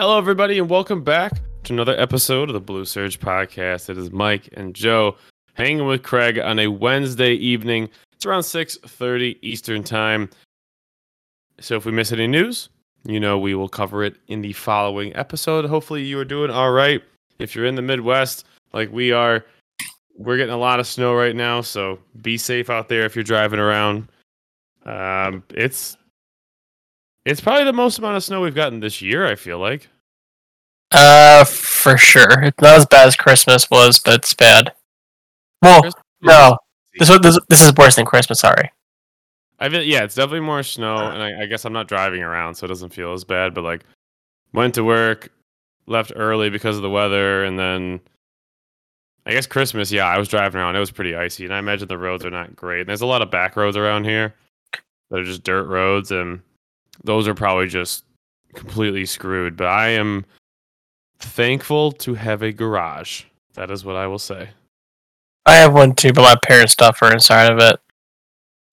Hello, everybody, and welcome back to another episode of the Blue Surge Podcast. It is Mike and Joe hanging with Craig on a Wednesday evening. It's around 6:30 Eastern Time. So if we miss any news, you know we will cover it in the following episode. Hopefully you are doing all right. If you're in the Midwest like we are, we're getting a lot of snow right now, so be safe out there if you're driving around. Um, it's it's probably the most amount of snow we've gotten this year. I feel like. Uh, for sure. It's not as bad as Christmas was, but it's bad. Well, Christmas no, this this, this is worse than Christmas. Sorry. I feel yeah, it's definitely more snow, and I, I guess I'm not driving around, so it doesn't feel as bad. But like, went to work, left early because of the weather, and then I guess Christmas. Yeah, I was driving around. It was pretty icy, and I imagine the roads are not great. And There's a lot of back roads around here that are just dirt roads, and those are probably just completely screwed. But I am thankful to have a garage. That is what I will say. I have one too, but my parents' stuff are inside of it.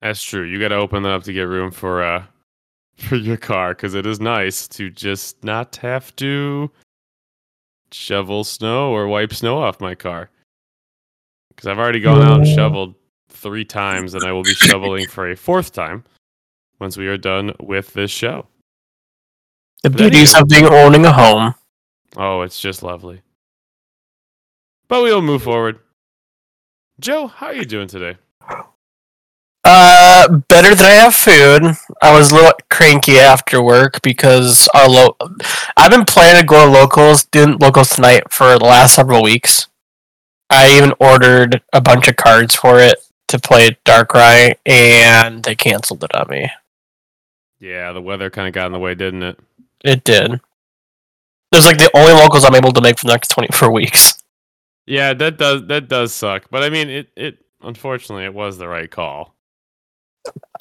That's true. You got to open that up to get room for uh for your car because it is nice to just not have to shovel snow or wipe snow off my car. Because I've already gone out and shoveled three times, and I will be shoveling for a fourth time once we are done with this show. The beauties of being owning a home. Oh, it's just lovely. But we will move forward. Joe, how are you doing today? Uh, better than I have food. I was a little cranky after work because our lo- I've been planning to go to locals, doing locals tonight for the last several weeks. I even ordered a bunch of cards for it to play Darkrai, and they canceled it on me. Yeah, the weather kind of got in the way, didn't it? It did. There's like the only locals I'm able to make for the next 24 weeks. Yeah, that does that does suck. But I mean, it it unfortunately it was the right call.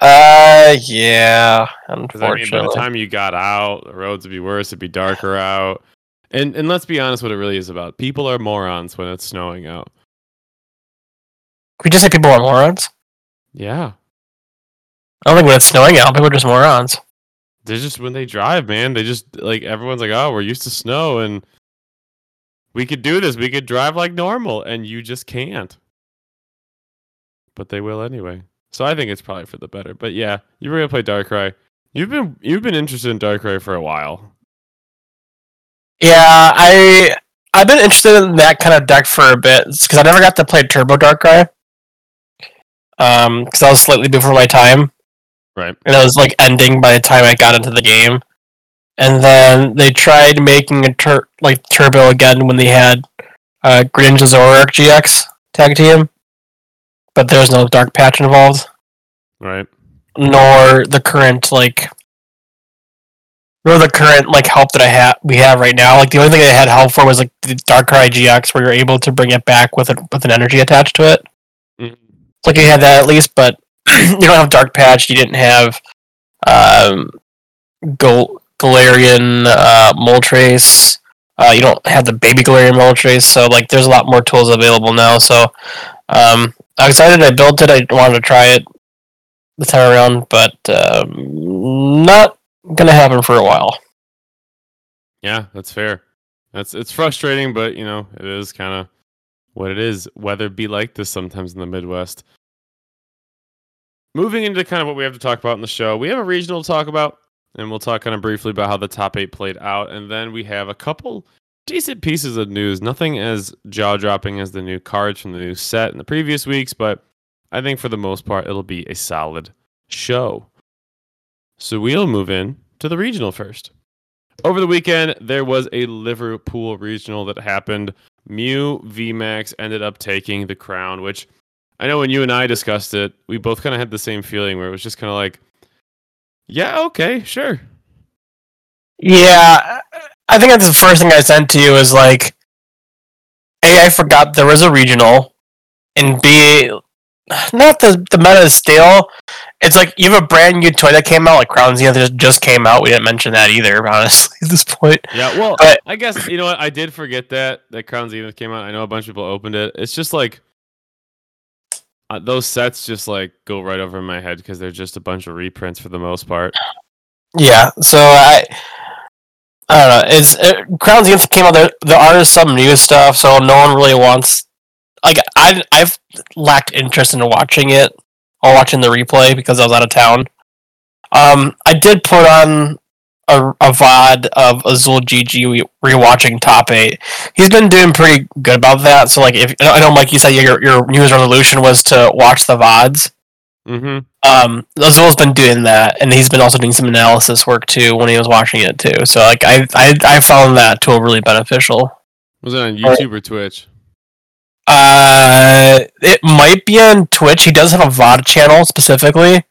Uh, yeah, Because I mean, unfortunately. by the time you got out, the roads would be worse. It'd be darker out. And and let's be honest, what it really is about. People are morons when it's snowing out. Could we just say people are morons? Yeah, I don't think when it's snowing out, people are just morons. they're just when they drive, man. They just like everyone's like, oh, we're used to snow, and we could do this. We could drive like normal, and you just can't. But they will anyway. So I think it's probably for the better. But yeah, you were gonna play Darkrai. You've been you've been interested in Darkrai for a while. Yeah, I I've been interested in that kind of deck for a bit because I never got to play Turbo Darkrai. Um, because I was slightly before my time, Right. and it was like ending by the time I got into the game. And then they tried making a tur- like Turbo again when they had uh, Greninja Zoroark GX tag team, but there's no Dark Patch involved. Right. nor the current like nor the current like help that I have we have right now. Like the only thing I had help for was like the Darkrai GX where you're able to bring it back with it with an energy attached to it. Mhm. Like you had that at least, but you don't have Dark Patch, you didn't have um Gal- Galarian uh Moltres. Uh, you don't have the baby Galarian Moltres, so like there's a lot more tools available now. So um I'm excited I built it, I wanted to try it the time around, but um, not gonna happen for a while. Yeah, that's fair. That's it's frustrating, but you know, it is kind of what it is. Weather be like this sometimes in the Midwest. Moving into kind of what we have to talk about in the show, we have a regional to talk about, and we'll talk kind of briefly about how the top eight played out, and then we have a couple decent pieces of news. Nothing as jaw dropping as the new cards from the new set in the previous weeks, but I think for the most part, it'll be a solid show. So we'll move in to the regional first. Over the weekend, there was a Liverpool regional that happened. Mew VMAX ended up taking the crown, which I know when you and I discussed it, we both kind of had the same feeling where it was just kind of like, yeah, okay, sure. Yeah, I think that's the first thing I sent to you is like, A, I forgot there was a regional, and B, not the the meta is stale. It's like you have a brand new toy that came out, like Crown Zenith just- just came out. We didn't mention that either, honestly, at this point. Yeah, well, But- I guess you know what I did forget that that Crown Zenith came out. I know a bunch of people opened it. It's just like uh, those sets just like go right over my head because they're just a bunch of reprints for the most part. Yeah, so I I don't know. It's it, Crown Zenith came out. There, there are some new stuff, so no one really wants. Like I, I've lacked interest in watching it or watching the replay because I was out of town. Um, I did put on a, a VOD of Azul GG rewatching top eight. He's been doing pretty good about that. So like, if I know, Mike, you said your your New Year's resolution was to watch the VODs. Mm-hmm. Um, Azul's been doing that, and he's been also doing some analysis work too when he was watching it too. So like, I I I found that tool really beneficial. Was it on YouTube or Twitch? Uh, it might be on Twitch. He does have a VOD channel specifically,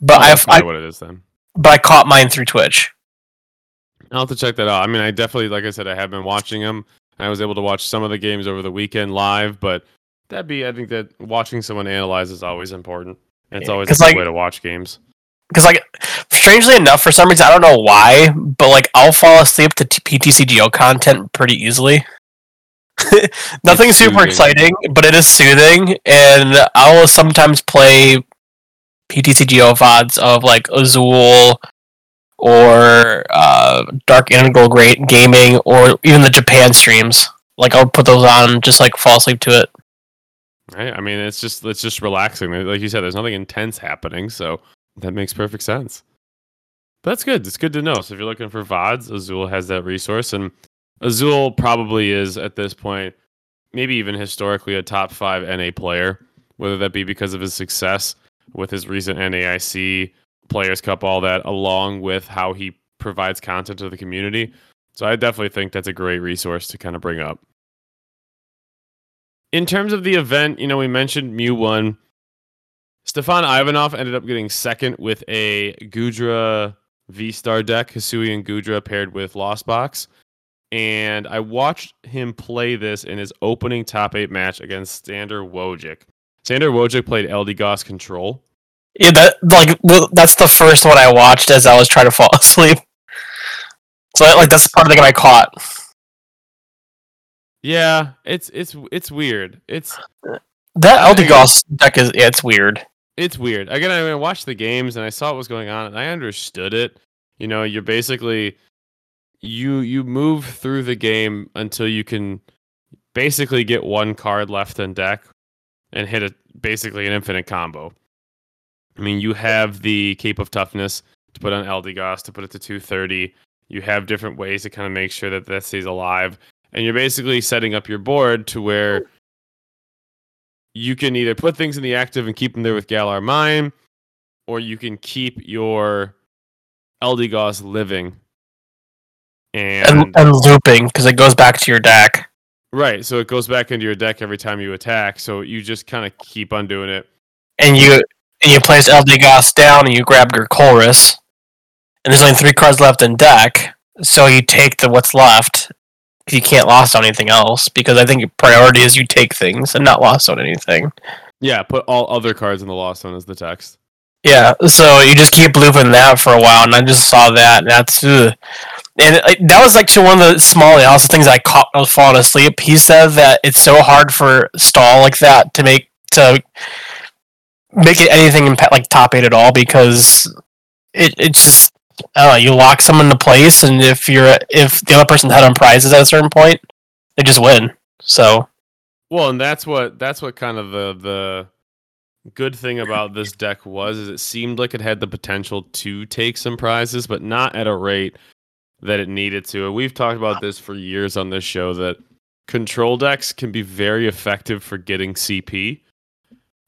but Oh, I've I, what it is then. but I caught mine through Twitch. I'll have to check that out. I mean, I definitely, like I said, I have been watching them. I was able to watch some of the games over the weekend live, but that'd be, I think that watching someone analyze is always important. And it's Yeah, always a good like- way to watch games. because like strangely enough for some reason i don't know why but like i'll fall asleep to ptcgo content pretty easily nothing It's super soothing. exciting but it is soothing and i will sometimes play ptcgo vods of like azul or uh, dark integral great gaming or even the japan streams like i'll put those on just like fall asleep to it Right? I mean, it's just it's just relaxing. Like you said, there's nothing intense happening, so that makes perfect sense. But that's good. It's good to know. So if you're looking for VODs, Azul has that resource, and Azul probably is at this point, maybe even historically, a top five NA player. Whether that be because of his success with his recent NAIC Players Cup, all that, along with how he provides content to the community. So I definitely think that's a great resource to kind of bring up. In terms of the event, you know, we mentioned Mew one. Stefan Ivanov ended up getting second with a Goodra V Star deck, Hisuian Goodra paired with Lost Box. And I watched him play this in his opening top eight match against Sander Wojcik. Sander Wojcik played Eldegoss Control. Yeah that like well, that's the first one i watched as i was trying to fall asleep so like that's part of the game i caught Yeah, it's it's it's weird. It's That Eldegoss deck is yeah, it's weird. it's weird. Again, I, mean, I watched the games and I saw what was going on and I understood it. You know, you're basically you you move through the game until you can basically get one card left in deck and hit a basically an infinite combo. I mean, you have the Cape of Toughness to put on Eldegoss to put it to 230. You have different ways to kind of make sure that that stays alive, and you're basically setting up your board to where you can either put things in the active and keep them there with Galar Mine, or you can keep your Eldegoss living. And, And, and looping because it goes back to your deck. right, so it goes back into your deck every time you attack. So you just kind of keep on doing it. And you and you place Eldegoss down and you grab your Chorus. And there's only three cards left in deck, so you take the what's left. You can't lost on anything else because I think your priority is you take things and not lost on anything. Yeah, put all other cards in the lost zone as the text. Yeah, so you just keep looping that for a while, and I just saw that, and that's ugh. and like, that was like to one of the small also things I caught when I was falling asleep. He said that it's so hard for stall like that to make to make it anything impa- like top eight at all because it it's just. You lock someone into place, and if you're if the other person's head on prizes at a certain point, they just win. So Well, and that's what that's what kind of the the good thing about this deck was is it seemed like it had the potential to take some prizes, but not at a rate that it needed to. And we've talked about this for years on this show that control decks can be very effective for getting CP.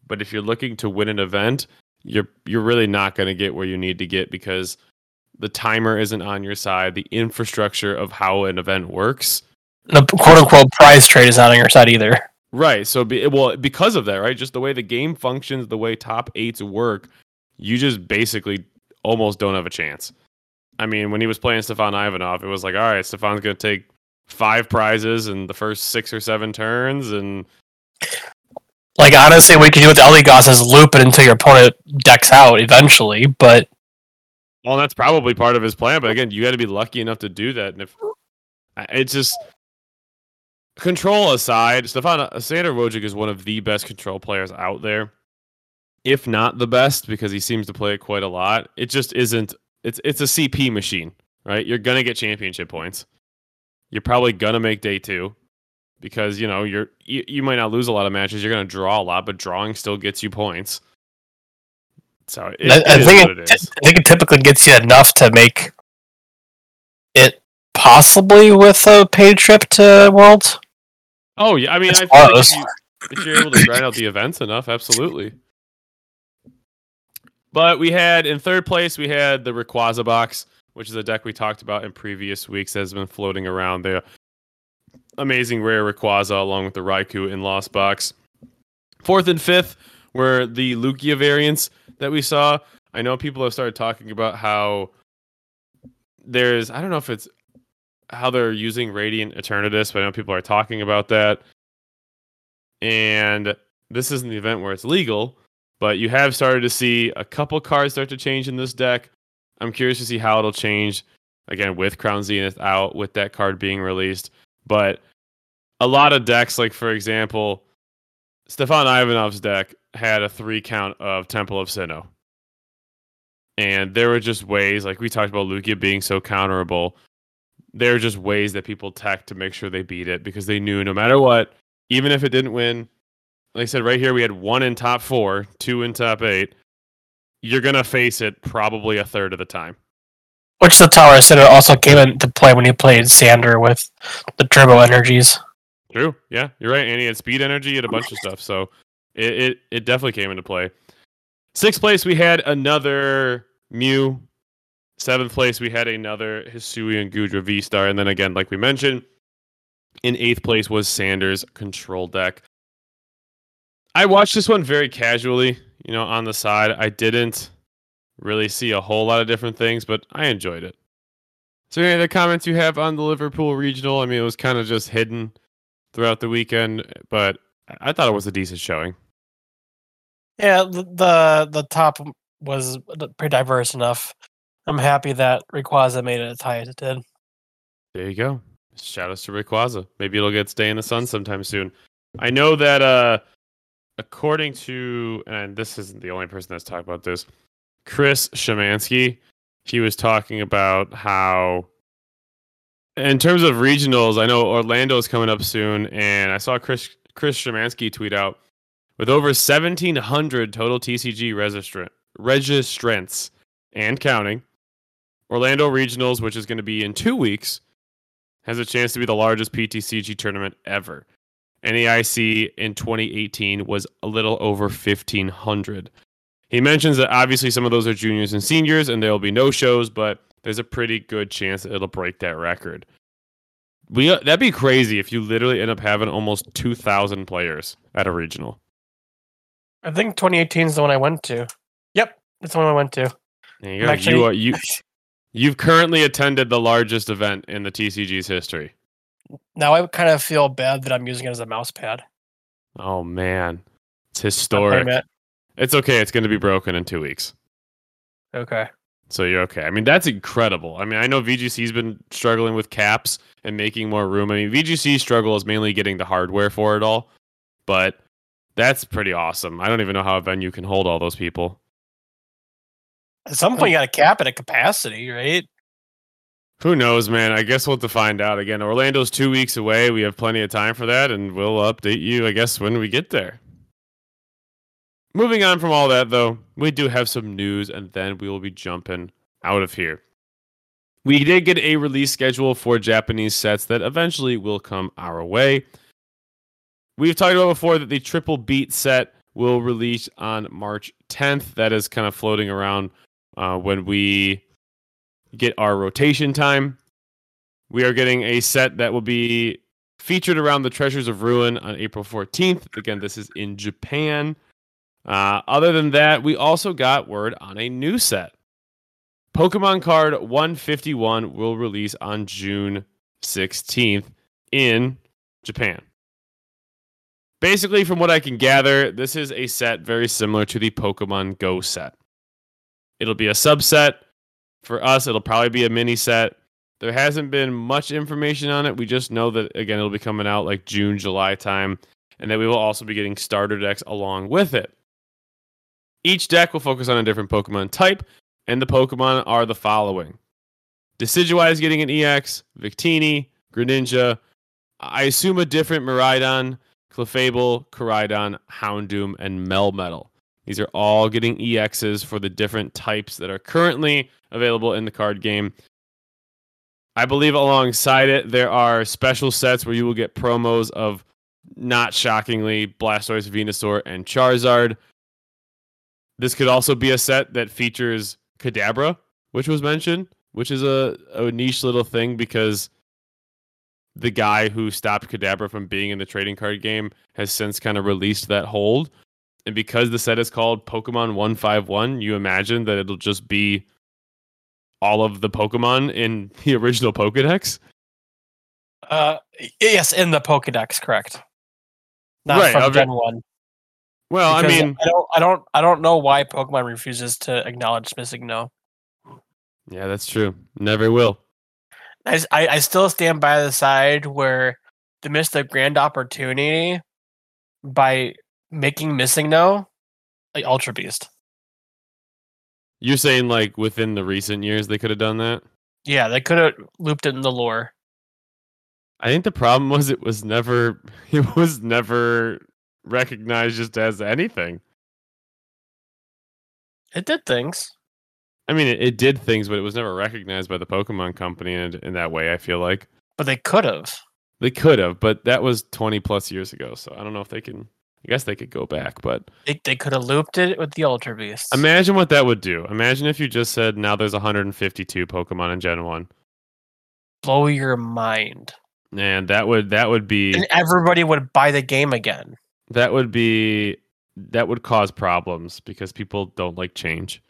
But if you're looking to win an event, you're you're really not going to get where you need to get because the timer isn't on your side. The infrastructure of how an event works the quote unquote prize trade is not on your side either. Right. So, be, well, because of that, right? Just the way the game functions, the way top eights work, you just basically almost don't have a chance. I mean, when he was playing Stefan Ivanov, it was like, all right, Stefan's going to take five prizes in the first six or seven turns, and Like honestly, what you can do with Eldegoss is loop it until your opponent decks out eventually. But well, that's probably part of his plan. But again, you got to be lucky enough to do that. And if it's just control aside, Stefan uh, Sander Wojcik is one of the best control players out there, if not the best, because he seems to play it quite a lot. It just isn't. It's it's a CP machine, right? You're gonna get championship points. You're probably gonna make day two because you know you're you, you might not lose a lot of matches. You're gonna draw a lot, but drawing still gets you points. So it, I, I think it, it is. I think it typically gets you enough to make it possibly with a paid trip to Worlds. Oh yeah, I mean, It's I feel like if, you, you're able to grind out the events enough, absolutely. But we had in third place we had the Rayquaza box, which is a deck we talked about in previous weeks that has been floating around. The amazing rare Rayquaza along with the Raikou in Lost Box. Fourth and fifth were the Lugia variants that we saw. I know people have started talking about how there's I don't know if it's how they're using Radiant Eternatus, but I know people are talking about that. And this isn't the event where it's legal, but you have started to see a couple cards start to change in this deck. I'm curious to see how it'll change again with Crown Zenith out with that card being released. But a lot of decks, like for example, Stefan Ivanov's deck had a three count of Temple of Sinnoh. And there were just ways, like we talked about Lugia being so counterable. There are just ways that people tech to make sure they beat it because they knew no matter what, even if it didn't win, like I said, right here we had one in top four, two in top eight. You're gonna face it probably a third of the time. Which the Tower Center also came into play when he played Sander with the Turbo Energies. True. Yeah, you're right. And he had speed energy and a bunch of stuff. So it, it, it definitely came into play. Sixth place, we had another Mew. Seventh place, we had another Hisuian Goodra V Star. And then again, like we mentioned, in eighth place was Sanders control deck. I watched this one very casually, you know, on the side. I didn't really see a whole lot of different things, but I enjoyed it. So, any other comments you have on the Liverpool regional? I mean, it was kind of just hidden throughout the weekend, but I thought it was a decent showing. Yeah, the the, top was pretty diverse enough. I'm happy that Rayquaza made it as high as it did. There you go. Shout outs to Rayquaza. Maybe it'll get stay in the sun sometime soon. I know that uh according to and this isn't the only person that's talked about this, Chris Schemanske, he was talking about how in terms of regionals, I know Orlando's coming up soon, and I saw Chris Chris Schemanske tweet out with over 1,700 total TCG registrant registrants and counting. Orlando Regionals, which is going to be in two weeks, has a chance to be the largest PTCG tournament ever. NAIC in 2018 was a little over 1,500. He mentions that obviously some of those are juniors and seniors, and there will be no shows, but there's a pretty good chance that it'll break that record. We uh, that'd be crazy if you literally end up having almost 2,000 players at a regional. I think 2018 is the one I went to. Yep, that's the one I went to. There you go. Actually... You, are, you you've currently attended the largest event in the TCG's history. Now I kind of feel bad that I'm using it as a mouse pad. Oh man, it's historic. Playing it. It's okay. It's going to be broken in two weeks, Okay. so you're okay. I mean, that's incredible. I mean, I know VGC's been struggling with caps and making more room. I mean, VGC's struggle is mainly getting the hardware for it all, but that's pretty awesome. I don't even know how a venue can hold all those people. At some point, you got to cap it at capacity, right? Who knows, man? I guess we'll have to find out. Again, Orlando's two weeks away. We have plenty of time for that, and we'll update you, I guess, when we get there. Moving on from all that, though, we do have some news, and then we will be jumping out of here. We did get a release schedule for Japanese sets that eventually will come our way. We've talked about before that the Triple Beat set will release on March 10th. That is kind of floating around uh, when we get our rotation time. We are getting a set that will be featured around the Treasures of Ruin on April 14th. Again, this is in Japan. Uh, other than that, we also got word on a new set. Pokemon card 151 will release on June 16th in Japan. Basically, from what I can gather, this is a set very similar to the Pokemon Go set. It'll be a subset. For us, it'll probably be a mini set. There hasn't been much information on it. We just know that, again, it'll be coming out like June, July time, and that we will also be getting starter decks along with it. Each deck will focus on a different Pokemon type, and the Pokemon are the following Decidueye is getting an EX, Victini, Greninja, I assume a different Miraidon, Clefable, Koraidon, Houndoom, and Melmetal. These are all getting EXs for the different types that are currently available in the card game. I believe alongside it, there are special sets where you will get promos of, not shockingly, Blastoise, Venusaur, and Charizard. This could also be a set that features Kadabra, which was mentioned, which is a, a niche little thing because the guy who stopped Kadabra from being in the trading card game has since kind of released that hold. And because the set is called Pokemon 151, you imagine that it'll just be all of the Pokemon in the original Pokedex? Uh, yes, in the Pokedex, correct. Not right, from Gen 1. Well, because I mean, I don't, I don't, I don't know why Pokemon refuses to acknowledge MissingNo. Yeah, that's true. Never will. I, I, I still stand by the side where they missed a grand opportunity by making MissingNo like Ultra Beast. You're saying like within the recent years they could have done that? Yeah, they could have looped it in the lore. I think the problem was it was never it was never recognized just as anything. It did things. I mean, it, it did things, but it was never recognized by the Pokemon Company in, in that way. I feel like But they could have. they could have, but that was 20 plus years ago. So I don't know if they can. I guess they could go back, but They, they could have looped it with the Ultra Beast. imagine what that would do. Imagine if you just said now there's 152 Pokemon in Gen One, blow your mind. and that would that would be And everybody would buy the game again. That would be that would cause problems because people don't like change.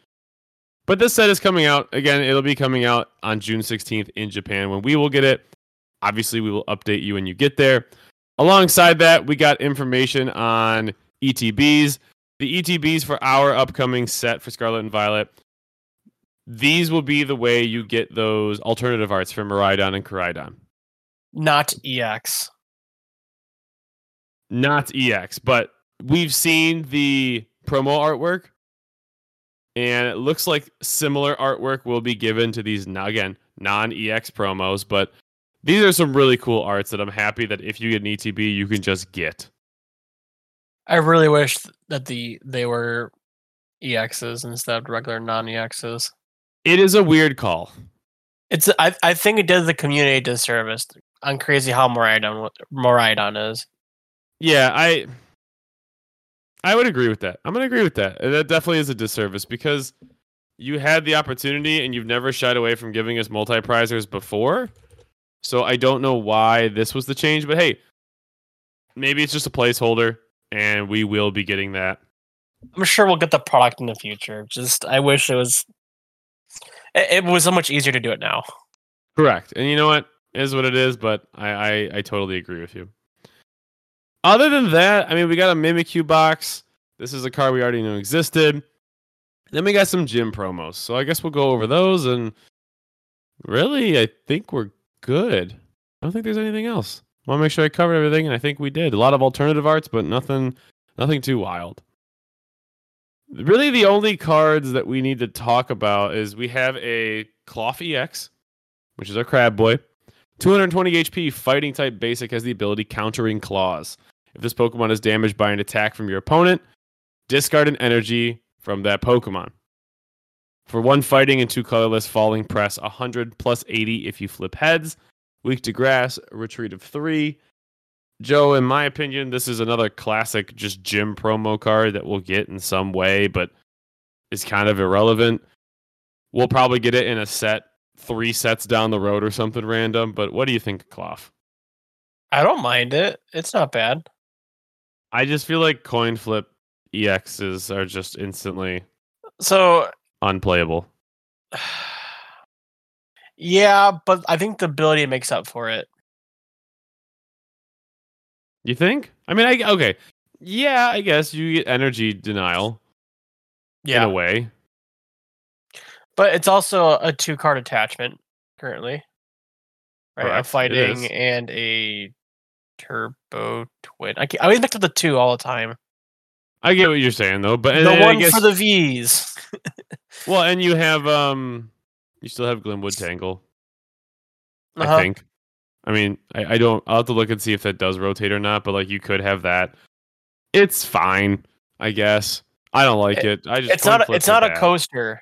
But this set is coming out again. It'll be coming out on June 16th in Japan when we will get it. Obviously, we will update you when you get there. Alongside that, we got information on ETBs. The ETBs for our upcoming set for Scarlet and Violet. These will be the way you get those alternative arts for Miraidon and Koraidon. Not EX. Not EX, but we've seen the promo artwork, and it looks like similar artwork will be given to these again non EX promos. But these are some really cool arts that I'm happy that if you get an ETB, you can just get. I really wish that the they were EXs instead of regular non EXs. It is a weird call. It's I I think it does the community a disservice on crazy how Miraidon wa- Miraidon is. Yeah, I I would agree with that. I'm gonna agree with that. That definitely is a disservice because you had the opportunity and you've never shied away from giving us multi prizers before. So I don't know why this was the change, but hey, maybe it's just a placeholder and we will be getting that. I'm sure we'll get the product in the future. Just I wish it was. It, it was so much easier to do it now. Correct. And you know what? It is what it is, but I, I, I totally agree with you. Other than that, I mean, we got a Mimikyu box. This is a card we already knew existed. Then we got some gym promos. So I guess we'll go over those. And really, I think we're good. I don't think there's anything else. I want to make sure I covered everything, and I think we did. A lot of alternative arts, but nothing, nothing too wild. Really, the only cards that we need to talk about is we have a Klawf EX, which is our Crab Boy. 220 HP, fighting type basic, has the ability countering claws. If this Pokemon is damaged by an attack from your opponent, discard an energy from that Pokemon. For one fighting and two colorless, falling press 100 plus 80 if you flip heads. Weak to grass, retreat of three. Joe, in my opinion, this is another classic just gym promo card that we'll get in some way, but is kind of irrelevant. We'll probably get it in a set three sets down the road or something random. But what do you think, of Klawf? I don't mind it. It's not bad. I just feel like coin flip EXs are just instantly So unplayable. yeah, but I think the ability makes up for it. You think? I mean, I okay. Yeah, I guess you get energy denial Yeah. in a way. But it's also a two card attachment currently. Right, a Correct, it fighting and a turbo twin. I, I always mix up the two all the time. I get what you're saying though, but the one guess, for the V's. well, and you have um, you still have Glimwood Tangle. Uh-huh. I think. I mean, I, I don't. I'll have to look and see if that does rotate or not. But like, you could have that. It's fine, I guess. I don't like it. I just It's not. A, it's not a bad. coaster.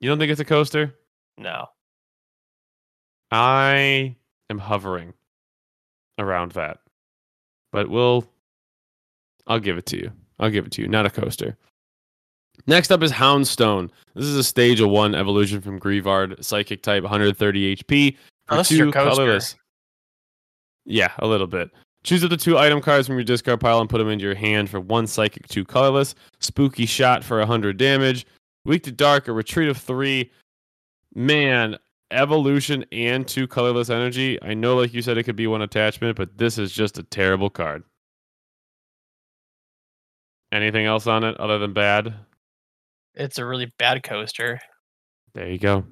You don't think it's a coaster? No. I am hovering around that, but we'll. I'll give it to you. I'll give it to you. Not a coaster. Next up is Houndstone. This is a stage of one evolution from Greavard, psychic type, 130 HP. Is your two colorless. Yeah, a little bit. Choose up to two item cards from your discard pile and put them into your hand for one psychic, two colorless. Spooky shot for 100 damage. Weak to dark, a retreat of three. Man, evolution and two colorless energy. I know, like you said, it could be one attachment, but this is just a terrible card. Anything else on it other than bad? It's a really bad coaster. There you go.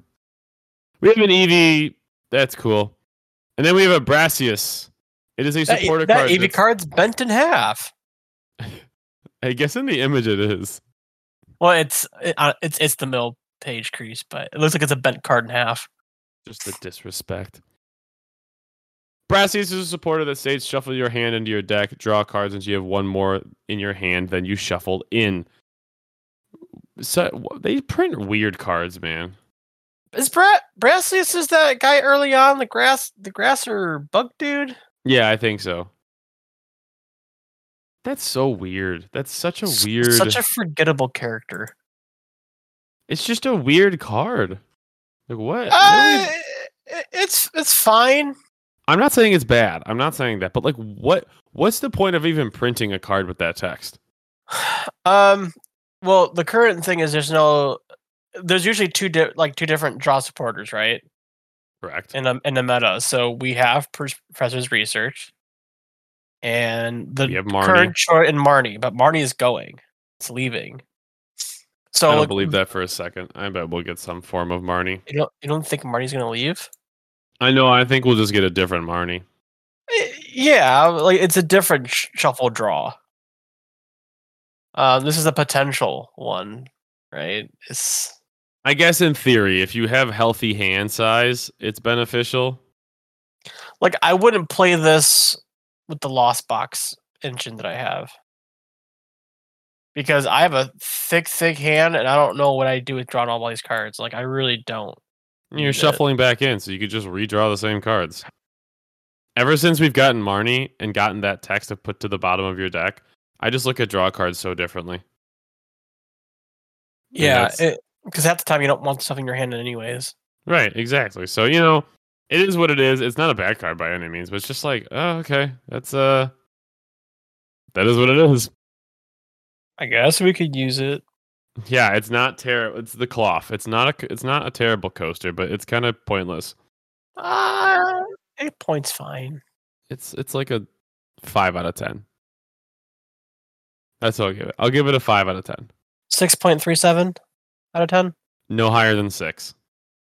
We have an Eevee. That's cool. And then we have a Brassius. It is a That, supporter that card. EV that's- card's bent in half. I guess in the image it is. Well, it's it, uh, it's it's the middle page crease, but it looks like it's a bent card in half. Just the disrespect. Brassius is a supporter that states shuffle your hand into your deck, draw cards until you have one more in your hand than you shuffled in. So they print weird cards, man. Is Bra- Brassius is that guy early on the grass the grasser bug dude? Yeah, I think so. That's so weird. That's such a weird. such a forgettable character. it's just a weird card. Like what? Uh, Really? it's it's fine. I'm not saying it's bad. I'm not saying that. But like, what? What's the point of even printing a card with that text? Um, well, the current thing is there's no, there's usually two di- like two different draw supporters, right? Correct. In the in the meta, so we have Professor's research, and the current choice in Marnie, but Marnie is going, it's leaving. So I don't believe that for a second. I bet we'll get some form of Marnie. You don't you don't think Marnie's gonna leave? I know. I think we'll just get a different Marnie. Eh, Yeah, like it's a different sh- shuffle draw. Um, this is a potential one, right? It's I guess in theory, if you have healthy hand size, it's beneficial. like I wouldn't play this with the lost box engine that I have because I have a thick, thick hand, and I don't know what I do with drawing all these cards. Like I really don't. You're shuffling back in, so you could just redraw the same cards. Ever since we've gotten Marnie and gotten that text to put to the bottom of your deck, I just look at draw cards so differently. Yeah, because half the time you don't want stuff in your hand, anyways. Right, exactly. So, you know, it is what it is. It's not a bad card by any means, but it's just like, oh, okay. That's uh that is what it is. I guess we could use it. Yeah, it's not terrible. It's the Klawf. It's not a. it's not a terrible coaster, but it's kind of pointless. Uh, eight points fine. It's it's like a 5 out of 10. That's what I'll give it. I'll give it a 5 out of 10. Six point three seven out of ten. No higher than 6.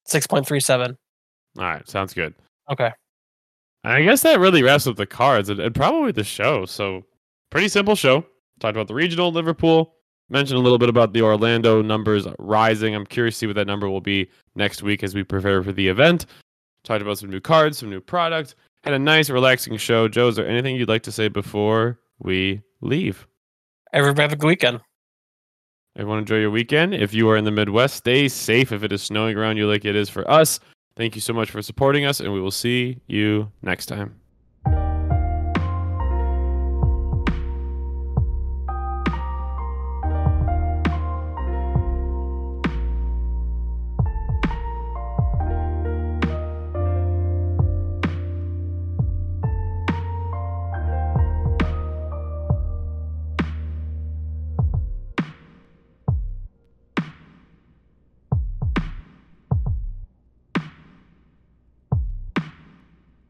Six point three seven. All right, sounds good. Okay. I guess that really wraps up the cards and, and probably the show. So, pretty simple show. Talked about the regional Liverpool. Mentioned a little bit about the Orlando numbers rising. I'm curious to see what that number will be next week as we prepare for the event. Talked about some new cards, some new product. Had a nice, relaxing show. Joe, is there anything you'd like to say before we leave? Everybody have a good weekend. Everyone enjoy your weekend. If you are in the Midwest, stay safe if it is snowing around you like it is for us. Thank you so much for supporting us, and we will see you next time.